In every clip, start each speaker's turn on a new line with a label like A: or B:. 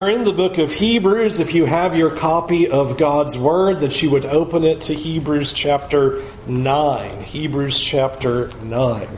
A: In the book of Hebrews. If you have your copy of God's Word, that you would open it to Hebrews chapter 9. Hebrews chapter 9.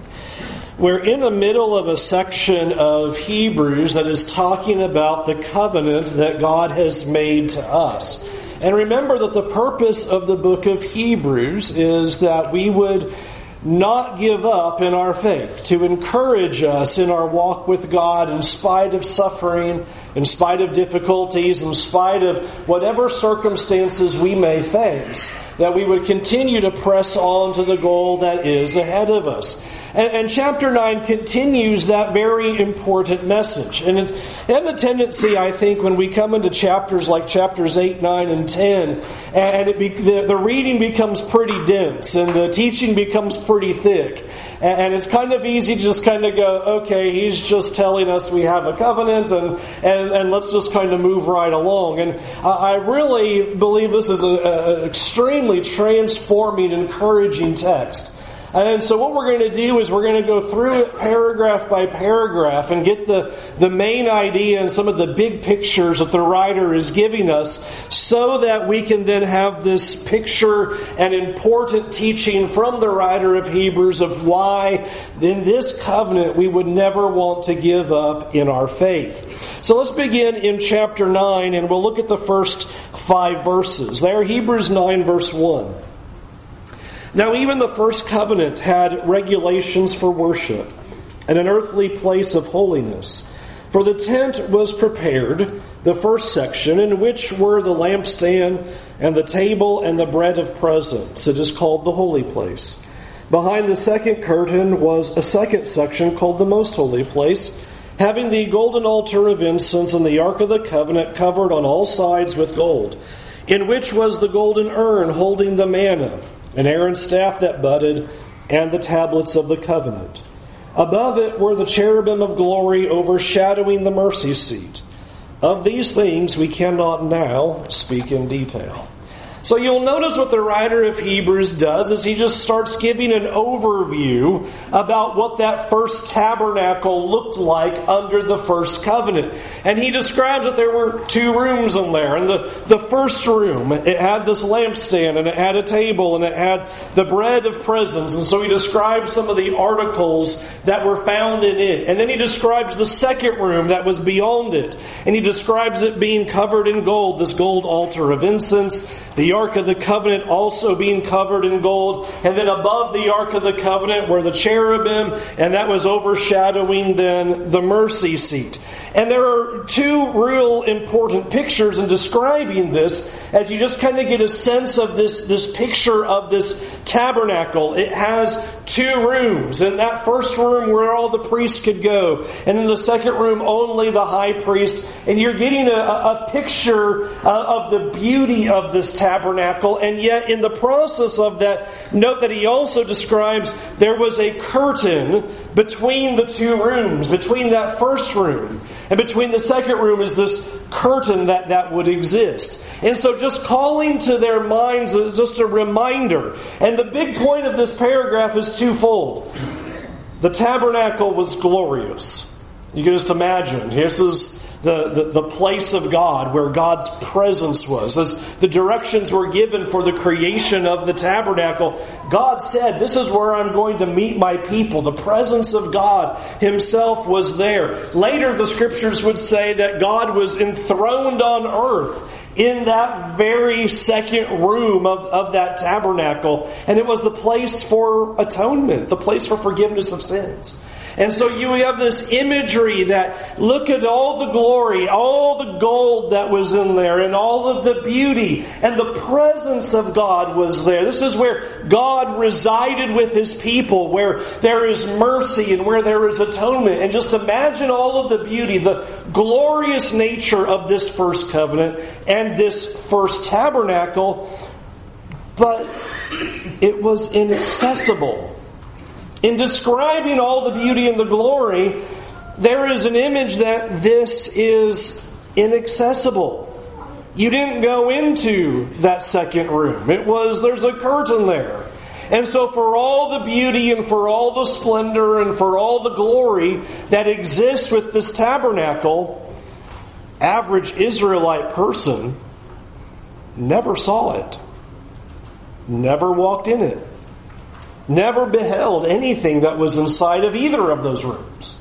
A: We're in the middle of a section of Hebrews that is talking about the covenant that God has made to us. And remember that the purpose of the book of Hebrews is that we would not give up in our faith, to encourage us in our walk with God in spite of suffering, in spite of difficulties, in spite of whatever circumstances we may face, that we would continue to press on to the goal that is ahead of us. And, and, chapter 9 continues that very important message. And it has a tendency, I think, when we come into chapters like chapters 8, 9, and 10, and it be, the, the reading becomes pretty dense and the teaching becomes pretty thick. And it's kind of easy to just kind of go, okay, he's just telling us we have a covenant and, and, and let's just kind of move right along. And I really believe this is an extremely transforming, encouraging text. And so what we're going to do is we're going to go through it paragraph by paragraph and get the, the main idea and some of the big pictures that the writer is giving us so that we can then have this picture and important teaching from the writer of Hebrews of why in this covenant we would never want to give up in our faith. So let's begin in chapter 9 and we'll look at the first five verses. There, Hebrews 9 verse 1. Now, even the first covenant had regulations for worship and an earthly place of holiness. For the tent was prepared, the first section, in which were the lampstand and the table and the bread of presence. It is called the holy place. Behind the second curtain was a second section called the most holy place, having the golden altar of incense and the ark of the covenant covered on all sides with gold, in which was the golden urn holding the manna and Aaron's staff that budded, and the tablets of the covenant. Above it were the cherubim of glory overshadowing the mercy seat. Of these things we cannot now speak in detail. So you'll notice what the writer of Hebrews does is he just starts giving an overview about what that first tabernacle looked like under the first covenant. And he describes that there were two rooms in there. And the, the first room, it had this lampstand and it had a table and it had the bread of presence. And so he describes some of the articles that were found in it. And then he describes the second room that was beyond it. And he describes it being covered in gold, this gold altar of incense the Ark of the Covenant also being covered in gold, and then above the Ark of the Covenant were the cherubim, and that was overshadowing then the mercy seat. And there are two real important pictures in describing this as you just kind of get a sense of this, this picture of this tabernacle. It has two rooms. In that first room where all the priests could go, and in the second room only the high priest. And you're getting a, a picture of the beauty of this tabernacle. Tabernacle, and yet in the process of that, note that he also describes there was a curtain between the two rooms, between that first room. And between the second room is this curtain that, that would exist. And so just calling to their minds is just a reminder. And the big point of this paragraph is twofold. The tabernacle was glorious. You can just imagine. This is the, the, the, place of God where God's presence was. As the directions were given for the creation of the tabernacle, God said, This is where I'm going to meet my people. The presence of God Himself was there. Later, the scriptures would say that God was enthroned on earth in that very second room of, of that tabernacle. And it was the place for atonement, the place for forgiveness of sins. And so you have this imagery that look at all the glory, all the gold that was in there, and all of the beauty, and the presence of God was there. This is where God resided with His people, where there is mercy and where there is atonement. And just imagine all of the beauty, the glorious nature of this first covenant and this first tabernacle, but it was inaccessible. In describing all the beauty and the glory, there is an image that this is inaccessible. You didn't go into that second room. It was, there's a curtain there. And so, for all the beauty and for all the splendor and for all the glory that exists with this tabernacle, average Israelite person never saw it, never walked in it, never beheld anything that was inside of either of those rooms.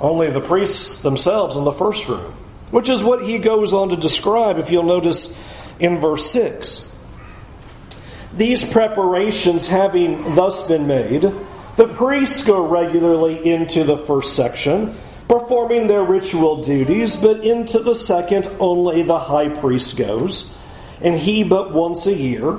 A: Only the priests themselves in the first room, which is what he goes on to describe if you'll notice in verse 6. These preparations having thus been made, the priests go regularly into the first section, performing their ritual duties, but into the second only the high priest goes, and he but once a year,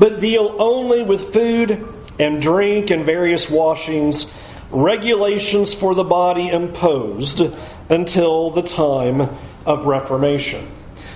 A: but deal only with food and drink and various washings, regulations for the body imposed until the time of Reformation.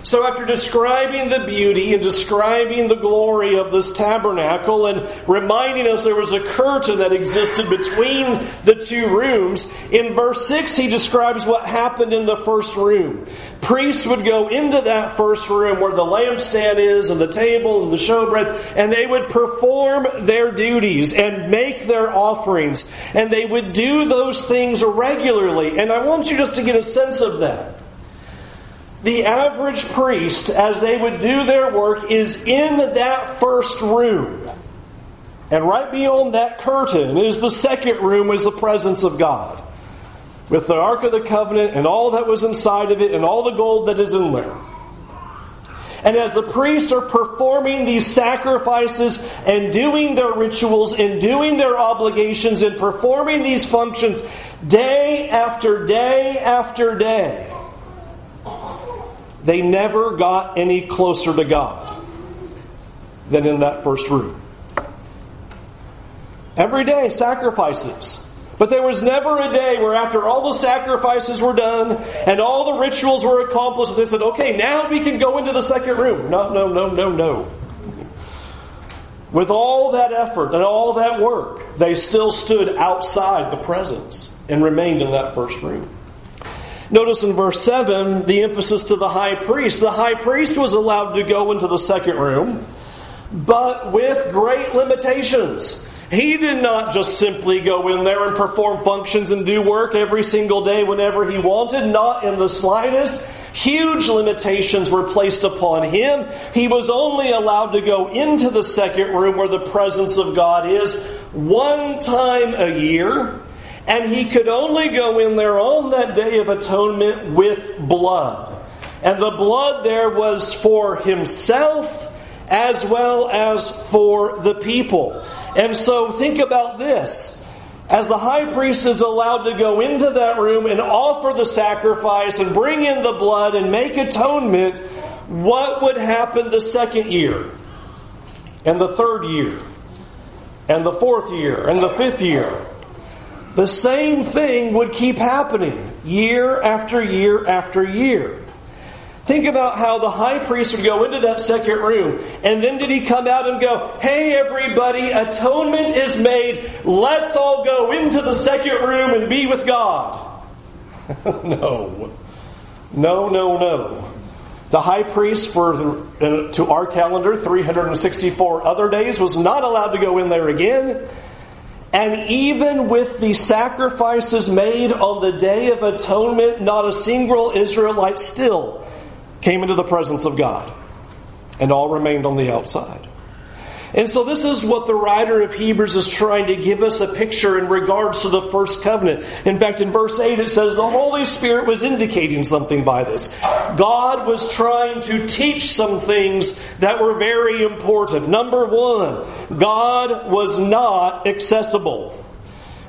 A: So, after describing the beauty and describing the glory of this tabernacle and reminding us there was a curtain that existed between the two rooms, in verse 6 he describes what happened in the first room. Priests would go into that first room where the lampstand is and the table and the showbread, and they would perform their duties and make their offerings, and they would do those things regularly. And I want you just to get a sense of that the average priest, as they would do their work, is in that first room. And right beyond that curtain is the second room, is the presence of God. With the Ark of the Covenant and all that was inside of it and all the gold that is in there. And as the priests are performing these sacrifices and doing their rituals and doing their obligations and performing these functions day after day after day, they never got any closer to God than in that first room. Every day, sacrifices. But there was never a day where, after all the sacrifices were done and all the rituals were accomplished, they said, okay, now we can go into the second room. No, no, no, no, no. With all that effort and all that work, they still stood outside the presence and remained in that first room. Notice in verse 7 the emphasis to the high priest. The high priest was allowed to go into the second room, but with great limitations. He did not just simply go in there and perform functions and do work every single day whenever he wanted, not in the slightest. Huge limitations were placed upon him. He was only allowed to go into the second room where the presence of God is one time a year and he could only go in there on that day of atonement with blood. And the blood there was for himself as well as for the people. And so think about this. As the high priest is allowed to go into that room and offer the sacrifice and bring in the blood and make atonement, what would happen the second year? And the third year? And the fourth year? And the fifth year? The same thing would keep happening year after year after year. Think about how the high priest would go into that second room, and then did he come out and go, Hey, everybody, atonement is made. Let's all go into the second room and be with God. no. No, no, no. The high priest, for the, uh, to our calendar, 364 other days, was not allowed to go in there again. And even with the sacrifices made on the Day of Atonement, not a single Israelite still came into the presence of God. And all remained on the outside. And so this is what the writer of Hebrews is trying to give us a picture in regards to the first covenant. In fact, in verse 8 it says the Holy Spirit was indicating something by this. God was trying to teach some things that were very important. Number one, God was not accessible.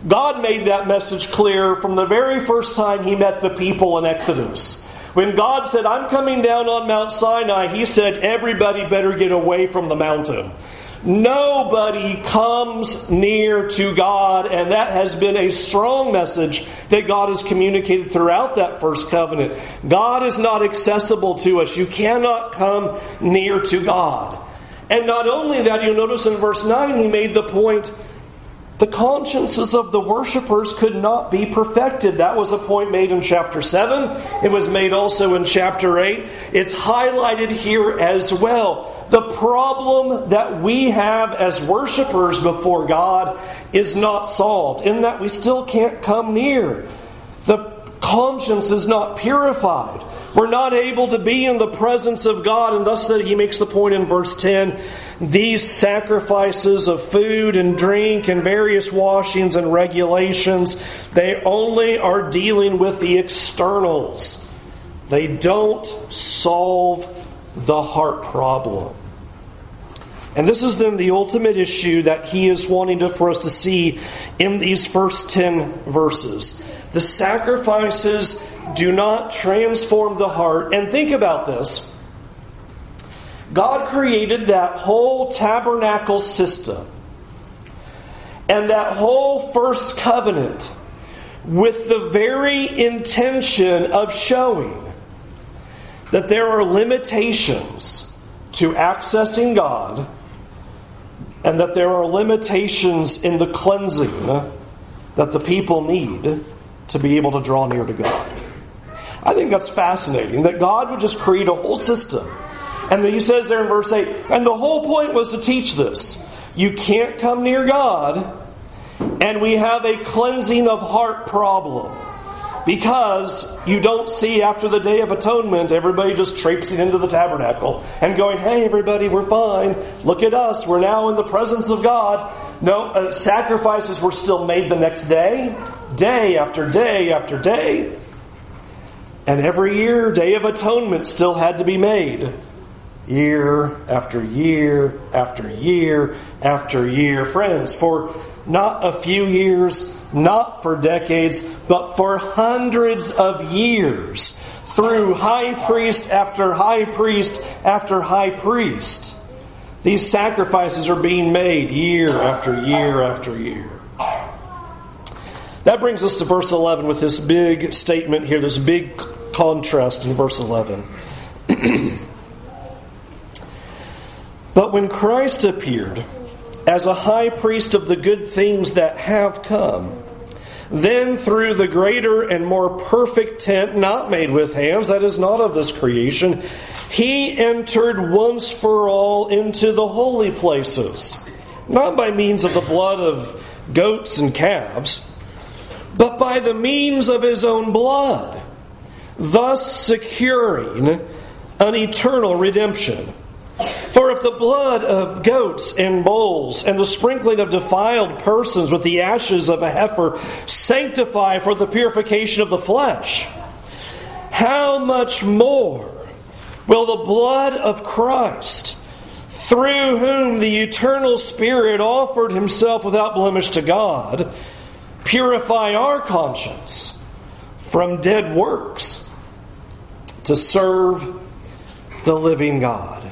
A: God made that message clear from the very first time he met the people in Exodus. When God said, I'm coming down on Mount Sinai, he said, everybody better get away from the mountain. Nobody comes near to God, and that has been a strong message that God has communicated throughout that first covenant. God is not accessible to us. You cannot come near to God. And not only that, you'll notice in verse 9, he made the point the consciences of the worshippers could not be perfected. That was a point made in chapter 7. It was made also in chapter 8. It's highlighted here as well. The problem that we have as worshippers before God is not solved, in that we still can't come near. The conscience is not purified. We're not able to be in the presence of God, and thus that he makes the point in verse 10 these sacrifices of food and drink and various washings and regulations, they only are dealing with the externals. They don't solve the heart problem. And this is then the ultimate issue that he is wanting to, for us to see in these first 10 verses. The sacrifices do not transform the heart. And think about this. God created that whole tabernacle system and that whole first covenant with the very intention of showing that there are limitations to accessing God and that there are limitations in the cleansing that the people need to be able to draw near to God. I think that's fascinating that God would just create a whole system. And he says there in verse 8, and the whole point was to teach this. You can't come near God, and we have a cleansing of heart problem. Because you don't see after the Day of Atonement everybody just traipsing into the tabernacle and going, hey, everybody, we're fine. Look at us. We're now in the presence of God. No, uh, sacrifices were still made the next day day after day after day. And every year, Day of Atonement still had to be made. Year after year after year after year. Friends, for not a few years, not for decades, but for hundreds of years, through high priest after high priest after high priest, these sacrifices are being made year after year after year. That brings us to verse 11 with this big statement here, this big contrast in verse 11. but when Christ appeared as a high priest of the good things that have come, then through the greater and more perfect tent, not made with hands, that is not of this creation, he entered once for all into the holy places, not by means of the blood of goats and calves but by the means of his own blood, thus securing an eternal redemption. For if the blood of goats and bulls and the sprinkling of defiled persons with the ashes of a heifer sanctify for the purification of the flesh, how much more will the blood of Christ, through whom the eternal Spirit offered himself without blemish to God, purify our conscience from dead works to serve the living God.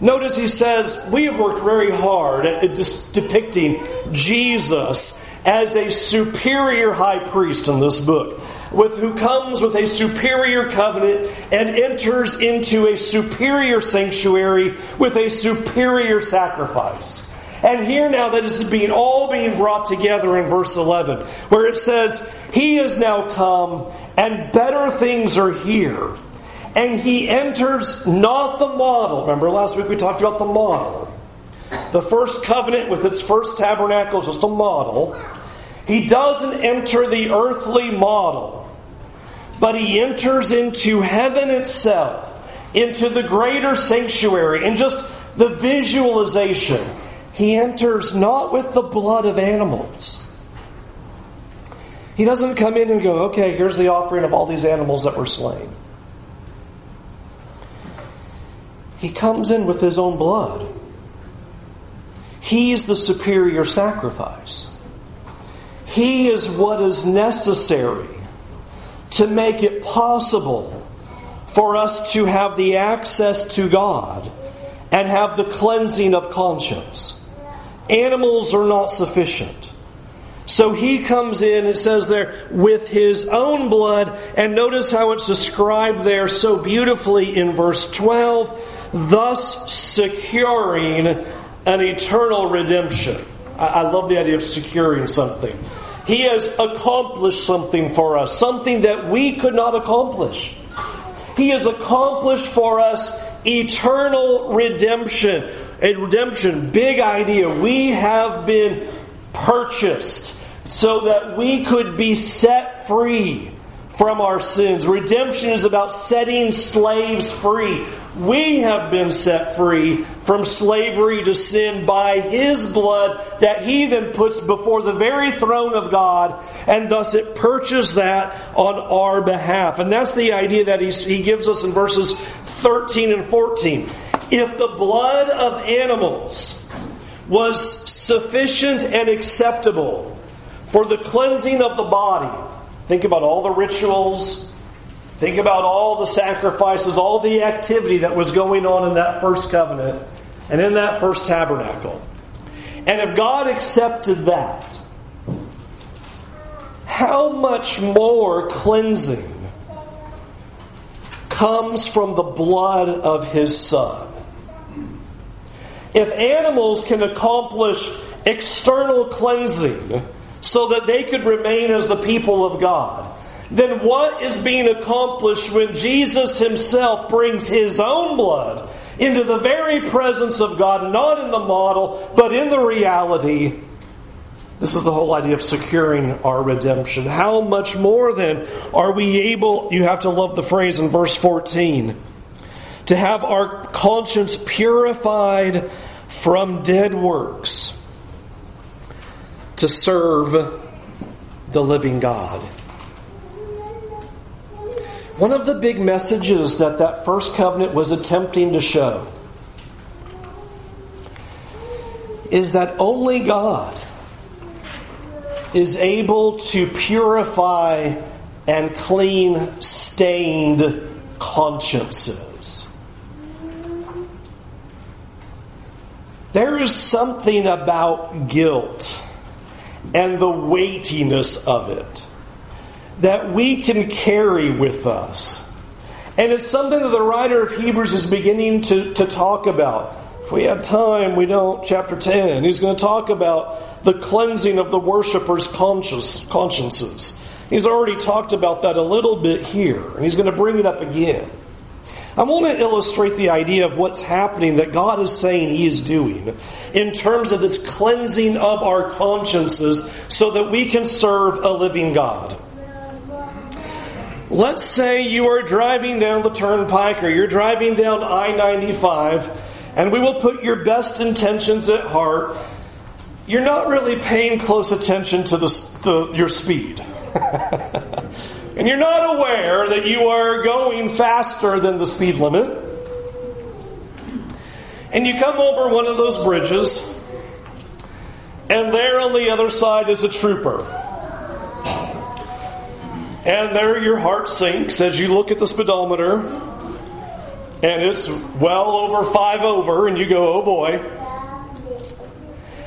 A: Notice he says, we have worked very hard at depicting Jesus as a superior high priest in this book, with who comes with a superior covenant and enters into a superior sanctuary with a superior sacrifice. And here now that is being all being brought together in verse 11, where it says, He is now come, and better things are here. And he enters not the model. Remember last week we talked about the model. The first covenant with its first tabernacle is just a model. He doesn't enter the earthly model, but he enters into heaven itself, into the greater sanctuary, and just the visualization he enters not with the blood of animals. He doesn't come in and go, okay, here's the offering of all these animals that were slain. He comes in with his own blood. He's the superior sacrifice. He is what is necessary to make it possible for us to have the access to God and have the cleansing of conscience. Animals are not sufficient. So he comes in, it says there, with his own blood, and notice how it's described there so beautifully in verse 12, thus securing an eternal redemption. I, love the idea of securing something. He has accomplished something for us, something that we could not accomplish. He has accomplished for us eternal redemption. A redemption, big idea. We have been purchased so that we could be set free from our sins. Redemption is about setting slaves free. We have been set free from slavery to sin by His blood that He then puts before the very throne of God, and thus it purchased that on our behalf. And that's the idea that He gives us in verses 13 and 14. If the blood of animals was sufficient and acceptable for the cleansing of the body, think about all the rituals, Think about all the sacrifices, all the activity that was going on in that first covenant and in that first tabernacle. And if God accepted that, how much more cleansing comes from the blood of His Son? If animals can accomplish external cleansing so that they could remain as the people of God, then what is being accomplished when Jesus himself brings his own blood into the very presence of God, not in the model, but in the reality? This is the whole idea of securing our redemption. How much more then are we able, you have to love the phrase in verse 14, to have our conscience purified from dead works to serve the living God. One of the big messages that that first covenant was attempting to show is that only God is able to purify and clean stained consciences. There is something about guilt and the weightiness of it that we can carry with us. And it's something that the writer of Hebrews is beginning to, to talk about. If we have time, we don't. Chapter 10, he's going to talk about the cleansing of the worshippers' conscience, consciences. He's already talked about that a little bit here, and he's going to bring it up again. I want to illustrate the idea of what's happening that God is saying He is doing in terms of this cleansing of our consciences so that we can serve a living God. Let's say you are driving down the turnpike or you're driving down I 95, and we will put your best intentions at heart. You're not really paying close attention to the, the your speed. and you're not aware that you are going faster than the speed limit. And you come over one of those bridges, and there on the other side is a trooper. And there your heart sinks as you look at the speedometer, and it's well over five over, and you go, oh boy.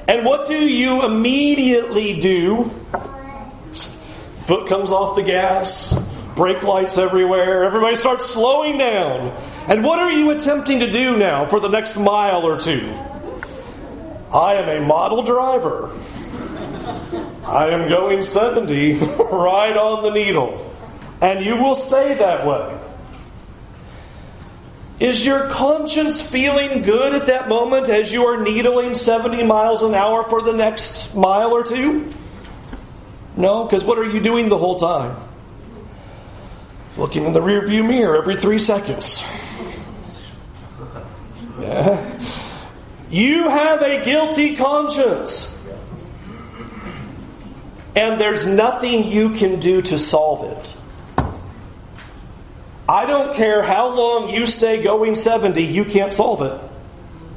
A: And what do you immediately do? Foot comes off the gas, brake lights everywhere, everybody starts slowing down. And what are you attempting to do now for the next mile or two? I am a model driver. I am going 70 right on the needle. And you will stay that way. Is your conscience feeling good at that moment as you are needling 70 miles an hour for the next mile or two? No, because what are you doing the whole time? Looking in the rearview mirror every three seconds. Yeah. You have a guilty conscience. And there's nothing you can do to solve it. I don't care how long you stay going 70, you can't solve it.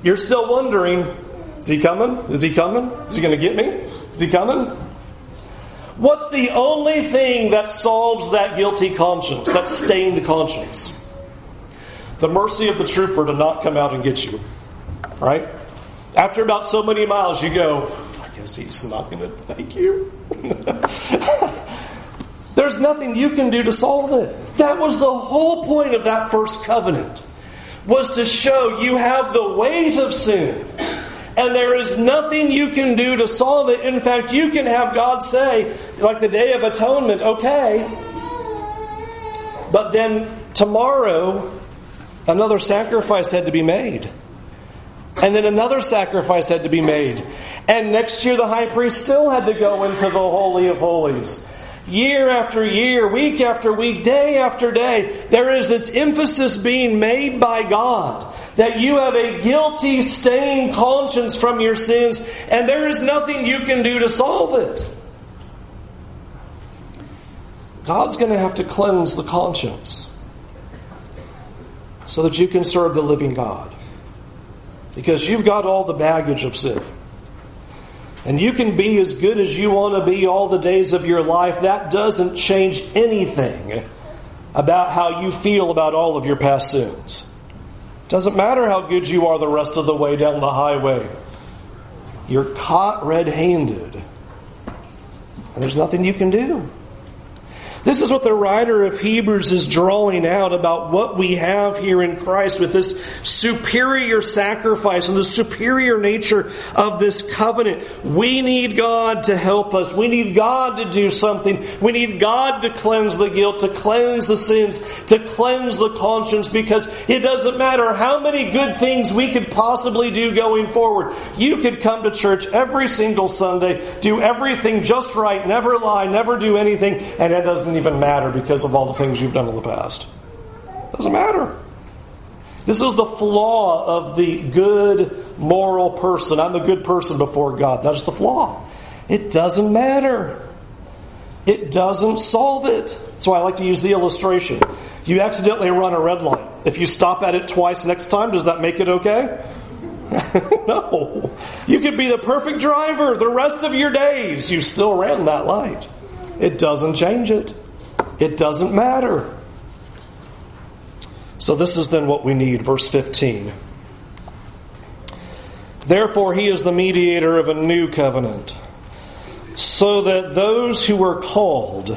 A: You're still wondering, is he coming? Is he coming? Is he going to get me? Is he coming? What's the only thing that solves that guilty conscience, that stained conscience? The mercy of the trooper to not come out and get you. right? After about so many miles, you go, I guess he's not going to thank you. There's nothing you can do to solve it. That was the whole point of that first covenant, was to show you have the weight of sin. And there is nothing you can do to solve it. In fact, you can have God say, like the Day of Atonement, okay, but then tomorrow another sacrifice had to be made. And then another sacrifice had to be made. And next year the high priest still had to go into the Holy of Holies. Year after year, week after week, day after day, there is this emphasis being made by God that you have a guilty, stained conscience from your sins, and there is nothing you can do to solve it. God's going to have to cleanse the conscience so that you can serve the living God. Because you've got all the baggage of sin. And you can be as good as you want to be all the days of your life. That doesn't change anything about how you feel about all of your past sins. Doesn't matter how good you are the rest of the way down the highway. You're caught red handed. And there's nothing you can do. This is what the writer of Hebrews is drawing out about what we have here in Christ with this superior sacrifice and the superior nature of this covenant. We need God to help us. We need God to do something. We need God to cleanse the guilt, to cleanse the sins, to cleanse the conscience because it doesn't matter how many good things we could possibly do going forward. You could come to church every single Sunday, do everything just right, never lie, never do anything, and it doesn't even matter because of all the things you've done in the past. Doesn't matter. This is the flaw of the good moral person. I'm a good person before God. That's the flaw. It doesn't matter. It doesn't solve it. So I like to use the illustration. You accidentally run a red light. If you stop at it twice next time, does that make it okay? no. You could be the perfect driver the rest of your days. You still ran that light. It doesn't change it. It doesn't matter. So, this is then what we need. Verse 15. Therefore, he is the mediator of a new covenant, so that those who were called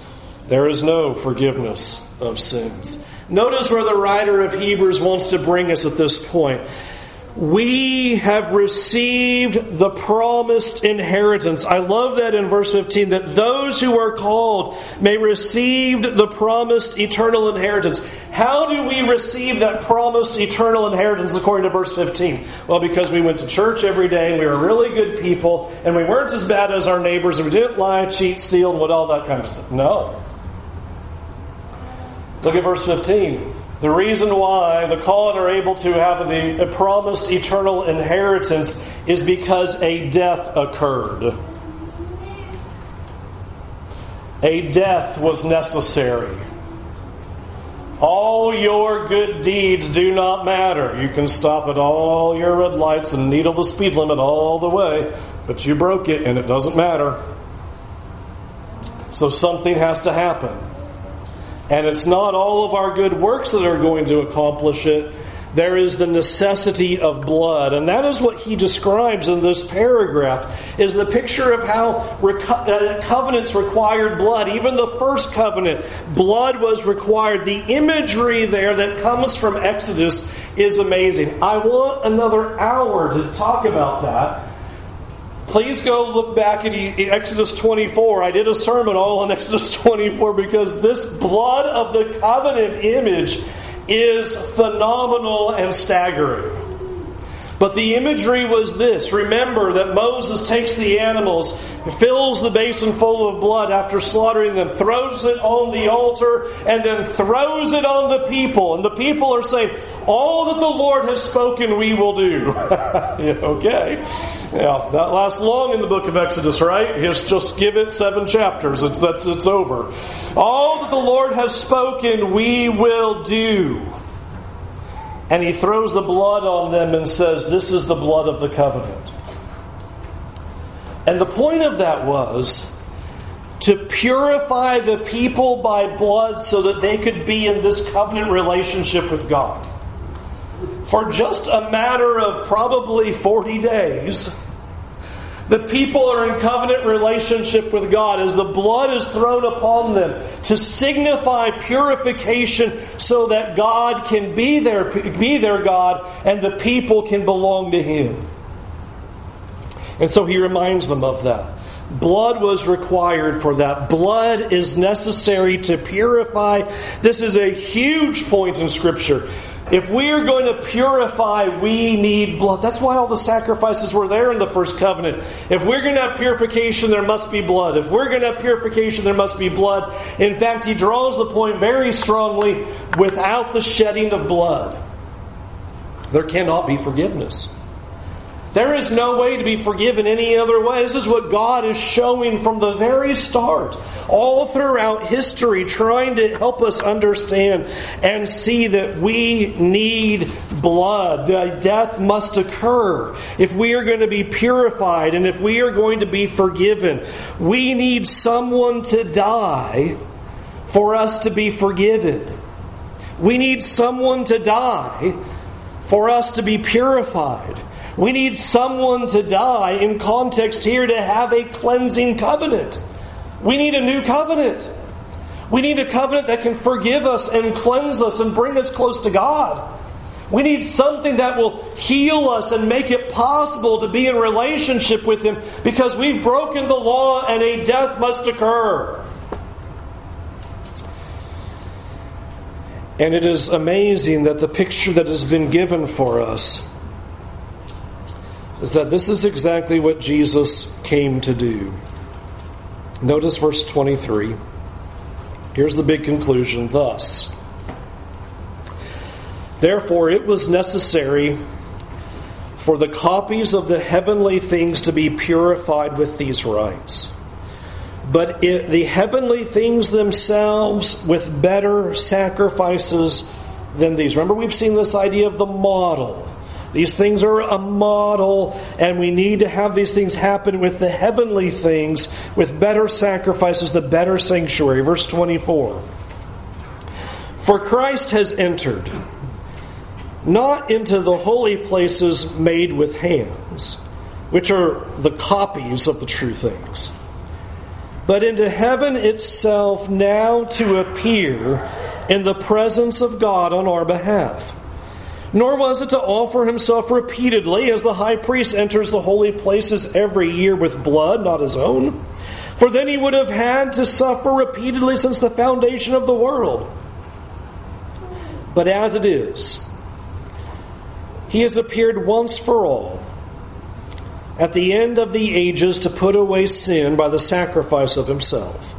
A: there is no forgiveness of sins. Notice where the writer of Hebrews wants to bring us at this point we have received the promised inheritance. I love that in verse 15 that those who are called may receive the promised eternal inheritance. How do we receive that promised eternal inheritance according to verse 15? Well, because we went to church every day and we were really good people and we weren't as bad as our neighbors and we didn't lie, cheat, steal, and what all that kind of stuff. No. Look at verse 15. The reason why the called are able to have the promised eternal inheritance is because a death occurred. A death was necessary. All your good deeds do not matter. You can stop at all your red lights and needle the speed limit all the way, but you broke it and it doesn't matter. So something has to happen. And it's not all of our good works that are going to accomplish it. There is the necessity of blood. And that is what he describes in this paragraph, is the picture of how reco- uh, covenants required blood. Even the first covenant, blood was required. The imagery there that comes from Exodus is amazing. I want another hour to talk about that. Please go look back at Exodus 24. I did a sermon all on Exodus 24 because this blood of the covenant image is phenomenal and staggering. But the imagery was this remember that Moses takes the animals, fills the basin full of blood after slaughtering them, throws it on the altar, and then throws it on the people. And the people are saying, All that the Lord has spoken, we will do. okay. Yeah, that lasts long in the book of Exodus, right? Just, just give it seven chapters. It's, that's, it's over. All that the Lord has spoken, we will do and he throws the blood on them and says, This is the blood of the covenant. And the point of that was to purify the people by blood so that they could be in this covenant relationship with God. For just a matter of probably 40 days, the people are in covenant relationship with God as the blood is thrown upon them to signify purification so that God can be their, be their God and the people can belong to Him. And so he reminds them of that. Blood was required for that. Blood is necessary to purify. This is a huge point in Scripture. If we are going to purify, we need blood. That's why all the sacrifices were there in the first covenant. If we're going to have purification, there must be blood. If we're going to have purification, there must be blood. In fact, he draws the point very strongly without the shedding of blood, there cannot be forgiveness. There is no way to be forgiven any other way. This is what God is showing from the very start, all throughout history, trying to help us understand and see that we need blood. The death must occur if we are going to be purified and if we are going to be forgiven. We need someone to die for us to be forgiven. We need someone to die for us to be purified. We need someone to die in context here to have a cleansing covenant. We need a new covenant. We need a covenant that can forgive us and cleanse us and bring us close to God. We need something that will heal us and make it possible to be in relationship with Him because we've broken the law and a death must occur. And it is amazing that the picture that has been given for us is that this is exactly what Jesus came to do. Notice verse 23. Here's the big conclusion. Thus, therefore, it was necessary for the copies of the heavenly things to be purified with these rites. But it, the heavenly things themselves with better sacrifices than these. Remember, we've seen this idea of the model these things are a model, and we need to have these things happen with the heavenly things, with better sacrifices, the better sanctuary. Verse 24. For Christ has entered, not into the holy places made with hands, which are the copies of the true things, but into heaven itself now to appear in the presence of God on our behalf nor was it to offer himself repeatedly as the high priest enters the holy places every year with blood, not his own. For then he would have had to suffer repeatedly since the foundation of the world. But as it is, he has appeared once for all at the end of the ages to put away sin by the sacrifice of himself.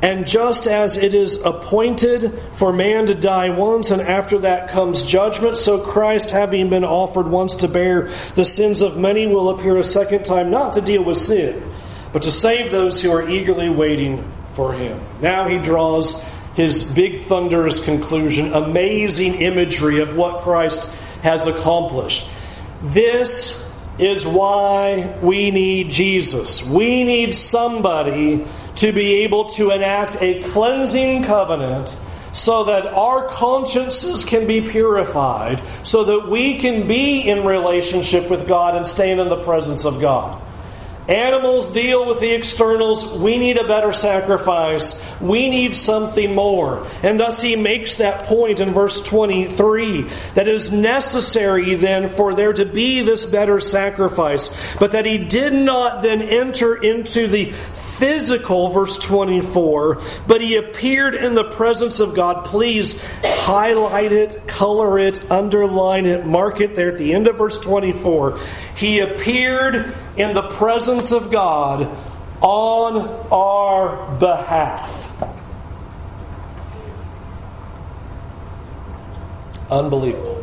A: And just as it is appointed for man to die once, and after that comes judgment, so Christ, having been offered once to bear the sins of many, will appear a second time, not to deal with sin, but to save those who are eagerly waiting for him. Now he draws his big thunderous conclusion, amazing imagery of what Christ has accomplished. This is why we need Jesus. We need somebody to be able to enact a cleansing covenant so that our consciences can be purified, so that we can be in relationship with God and stand in the presence of God. Animals deal with the externals. We need a better sacrifice. We need something more. And thus he makes that point in verse 23 that it is necessary then for there to be this better sacrifice, but that he did not then enter into the physical, verse 24, but he appeared in the presence of God. Please highlight it, color it, underline it, mark it there at the end of verse 24. He appeared in the presence of God on our behalf. Unbelievable.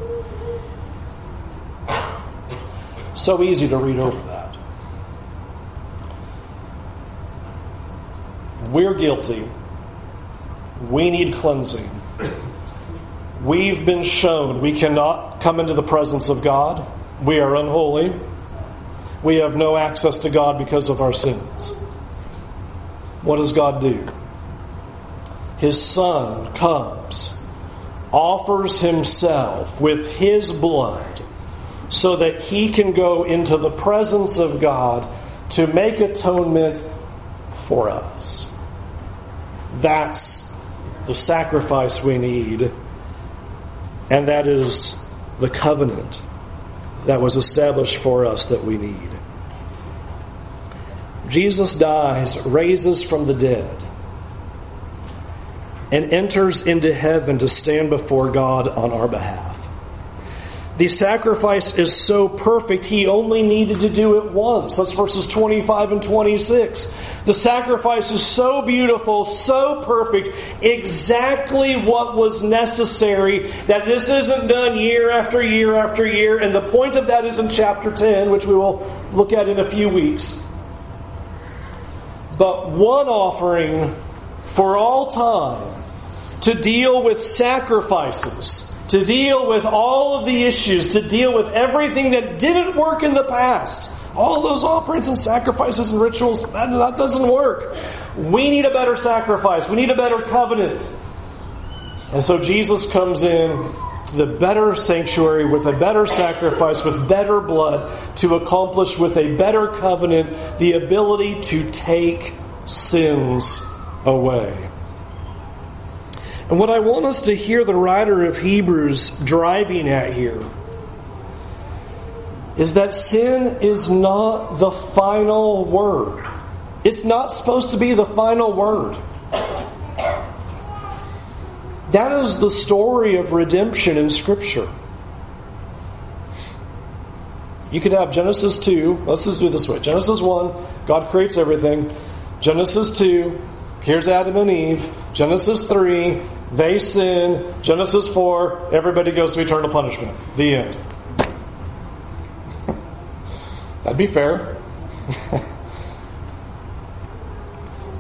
A: So easy to read over that. We're guilty. We need cleansing. We've been shown we cannot come into the presence of God. We are unholy. We have no access to God because of our sins. What does God do? His Son comes, offers Himself with His blood so that He can go into the presence of God to make atonement for us. That's the sacrifice we need, and that is the covenant that was established for us that we need. Jesus dies, raises from the dead, and enters into heaven to stand before God on our behalf. The sacrifice is so perfect, he only needed to do it once. That's verses 25 and 26. The sacrifice is so beautiful, so perfect, exactly what was necessary, that this isn't done year after year after year. And the point of that is in chapter 10, which we will look at in a few weeks. But one offering for all time to deal with sacrifices to deal with all of the issues, to deal with everything that didn't work in the past. All those offerings and sacrifices and rituals, that, that doesn't work. We need a better sacrifice. We need a better covenant. And so Jesus comes in to the better sanctuary with a better sacrifice, with better blood, to accomplish with a better covenant the ability to take sins away. And what I want us to hear the writer of Hebrews driving at here is that sin is not the final word. It's not supposed to be the final word. That is the story of redemption in Scripture. You could have Genesis 2, let's just do this way Genesis 1, God creates everything. Genesis 2, here's Adam and Eve. Genesis 3, they sin. Genesis 4, everybody goes to eternal punishment. The end. That'd be fair.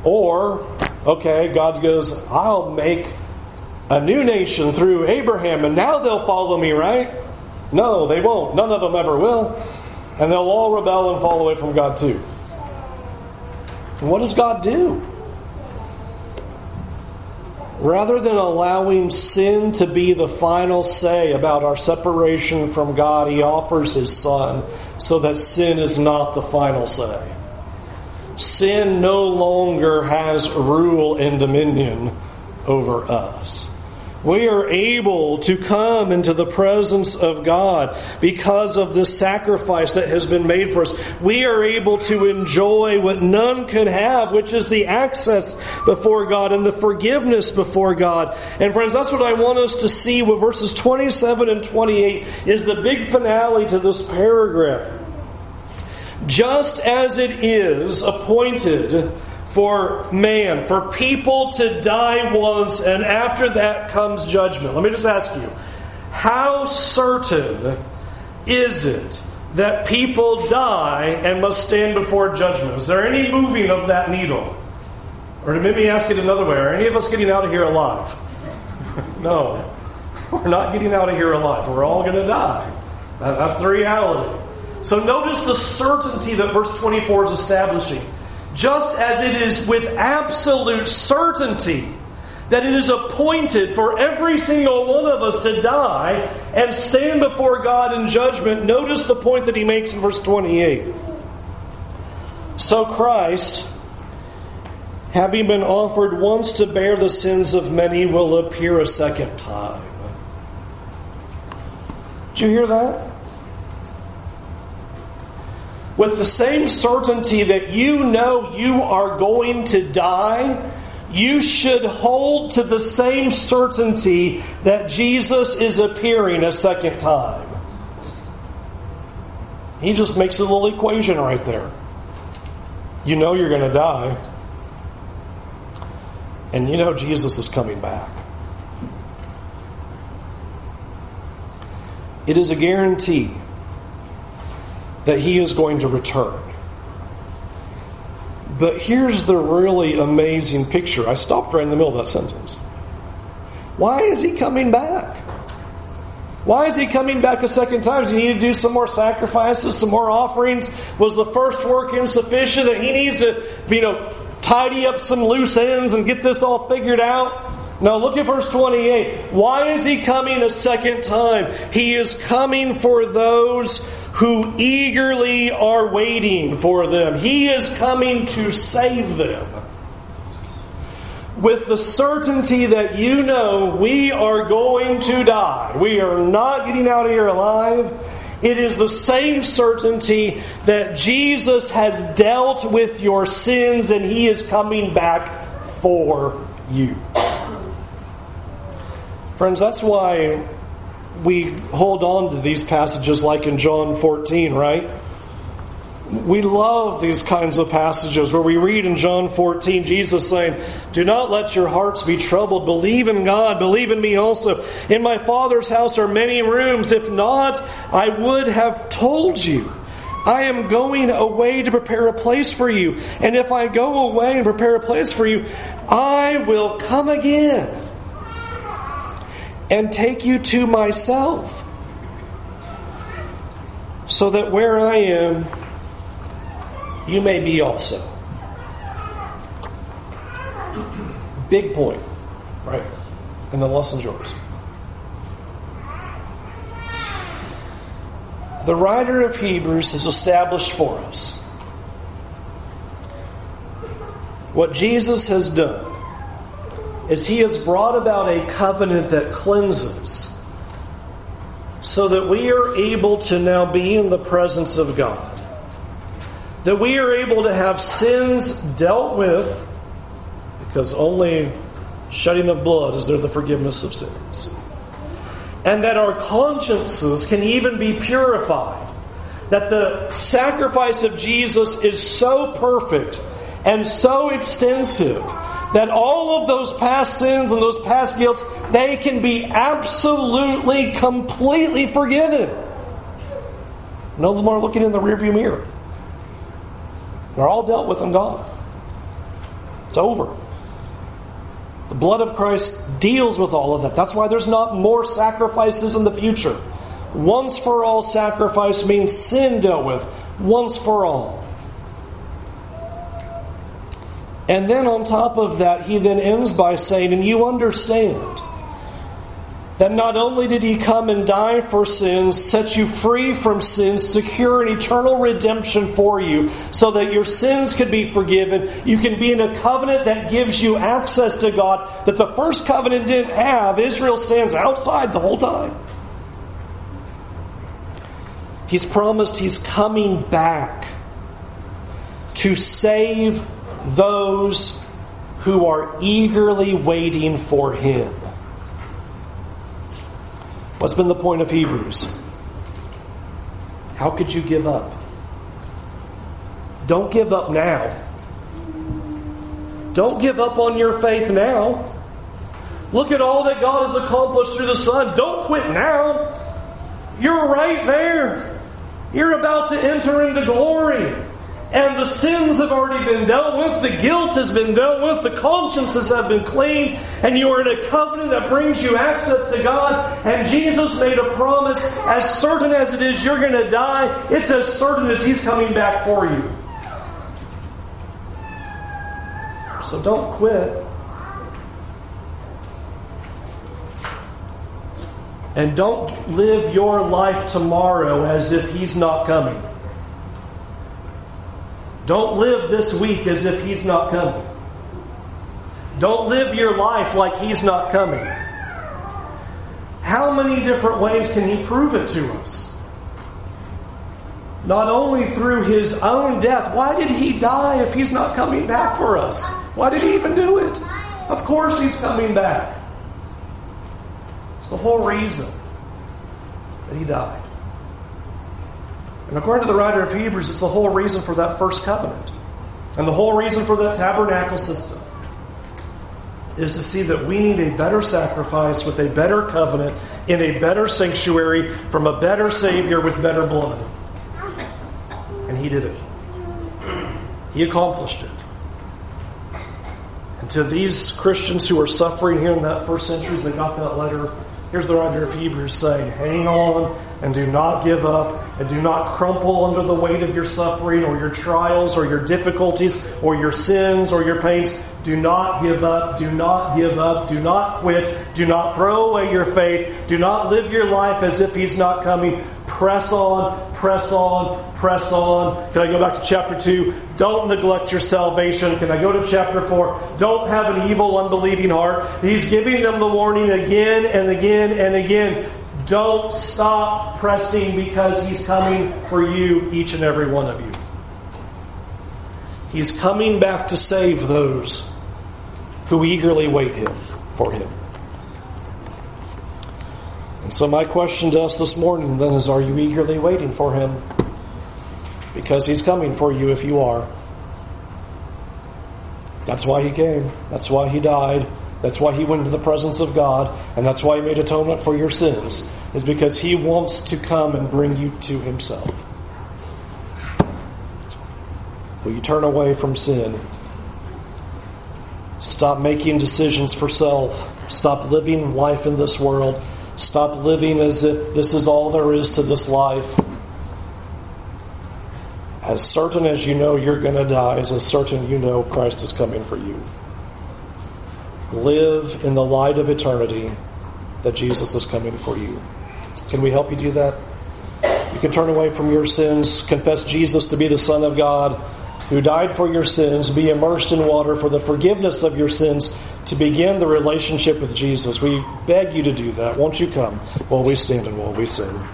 A: or, okay, God goes, I'll make a new nation through Abraham, and now they'll follow me, right? No, they won't. None of them ever will. And they'll all rebel and fall away from God too. And what does God do? Rather than allowing sin to be the final say about our separation from God, He offers His Son so that sin is not the final say. Sin no longer has rule and dominion over us we are able to come into the presence of God because of this sacrifice that has been made for us. We are able to enjoy what none can have, which is the access before God and the forgiveness before God. And friends, that's what I want us to see with verses 27 and 28 is the big finale to this paragraph. Just as it is appointed for man, for people to die once, and after that comes judgment. Let me just ask you how certain is it that people die and must stand before judgment? Is there any moving of that needle? Or to maybe ask it another way, are any of us getting out of here alive? no. We're not getting out of here alive. We're all going to die. That's the reality. So notice the certainty that verse 24 is establishing just as it is with absolute certainty that it is appointed for every single one of us to die and stand before God in judgment. Notice the point that he makes in verse 28. So Christ, having been offered once to bear the sins of many, will appear a second time. Did you hear that? With the same certainty that you know you are going to die, you should hold to the same certainty that Jesus is appearing a second time. He just makes a little equation right there. You know you're going to die, and you know Jesus is coming back. It is a guarantee that he is going to return. But here's the really amazing picture. I stopped right in the middle of that sentence. Why is he coming back? Why is he coming back a second time? Does he need to do some more sacrifices, some more offerings? Was the first work insufficient that he needs to, you know, tidy up some loose ends and get this all figured out? Now look at verse 28. Why is he coming a second time? He is coming for those who eagerly are waiting for them. He is coming to save them. With the certainty that you know we are going to die. We are not getting out of here alive. It is the same certainty that Jesus has dealt with your sins and He is coming back for you. Friends, that's why we hold on to these passages like in John 14, right? We love these kinds of passages where we read in John 14 Jesus saying, Do not let your hearts be troubled. Believe in God. Believe in me also. In my Father's house are many rooms. If not, I would have told you. I am going away to prepare a place for you. And if I go away and prepare a place for you, I will come again and take you to myself, so that where I am, you may be also. Big point, right? And the lesson's yours. The writer of Hebrews has established for us what Jesus has done is he has brought about a covenant that cleanses so that we are able to now be in the presence of God. That we are able to have sins dealt with because only shedding of blood is there the forgiveness of sins. And that our consciences can even be purified. That the sacrifice of Jesus is so perfect and so extensive that all of those past sins and those past guilts, they can be absolutely, completely forgiven. No more looking in the rearview mirror. They're all dealt with in God. It's over. The blood of Christ deals with all of that. That's why there's not more sacrifices in the future. Once for all sacrifice means sin dealt with. Once for all. And then on top of that, he then ends by saying, and you understand that not only did he come and die for sins, set you free from sins, secure an eternal redemption for you, so that your sins could be forgiven. You can be in a covenant that gives you access to God that the first covenant didn't have. Israel stands outside the whole time. He's promised he's coming back to save those who are eagerly waiting for Him. What's been the point of Hebrews? How could you give up? Don't give up now. Don't give up on your faith now. Look at all that God has accomplished through the Son. Don't quit now. You're right there. You're about to enter into glory. And the sins have already been dealt with, the guilt has been dealt with, the consciences have been cleaned, and you are in a covenant that brings you access to God. And Jesus made a promise, as certain as it is you're going to die, it's as certain as He's coming back for you. So don't quit. And don't live your life tomorrow as if He's not coming. Don't live this week as if He's not coming. Don't live your life like He's not coming. How many different ways can He prove it to us? Not only through His own death. Why did He die if He's not coming back for us? Why did He even do it? Of course He's coming back. It's the whole reason that He died. And according to the writer of Hebrews, it's the whole reason for that first covenant. And the whole reason for that tabernacle system is to see that we need a better sacrifice with a better covenant in a better sanctuary from a better Savior with better blood. And He did it. He accomplished it. And to these Christians who are suffering here in that first century, they got that letter, here's the writer of Hebrews saying, hang on and do not give up and do not crumple under the weight of your suffering or your trials or your difficulties or your sins or your pains. Do not give up. Do not give up. Do not quit. Do not throw away your faith. Do not live your life as if He's not coming. Press on, press on, press on. Can I go back to chapter 2? Don't neglect your salvation. Can I go to chapter 4? Don't have an evil, unbelieving heart. He's giving them the warning again and again and again. Don't stop pressing because He's coming for you, each and every one of you. He's coming back to save those who eagerly wait him for him. So my question to us this morning then is are you eagerly waiting for him? Because he's coming for you if you are. That's why he came. That's why he died. That's why he went into the presence of God. And that's why he made atonement for your sins. Is because he wants to come and bring you to himself. Will you turn away from sin Stop making decisions for self. Stop living life in this world. Stop living as if this is all there is to this life. As certain as you know you're going to die, as certain you know Christ is coming for you. Live in the light of eternity that Jesus is coming for you. Can we help you do that? You can turn away from your sins, confess Jesus to be the Son of God who died for your sins, be immersed in water for the forgiveness of your sins to begin the relationship with Jesus. We beg you to do that. Won't you come while we stand and while we sing?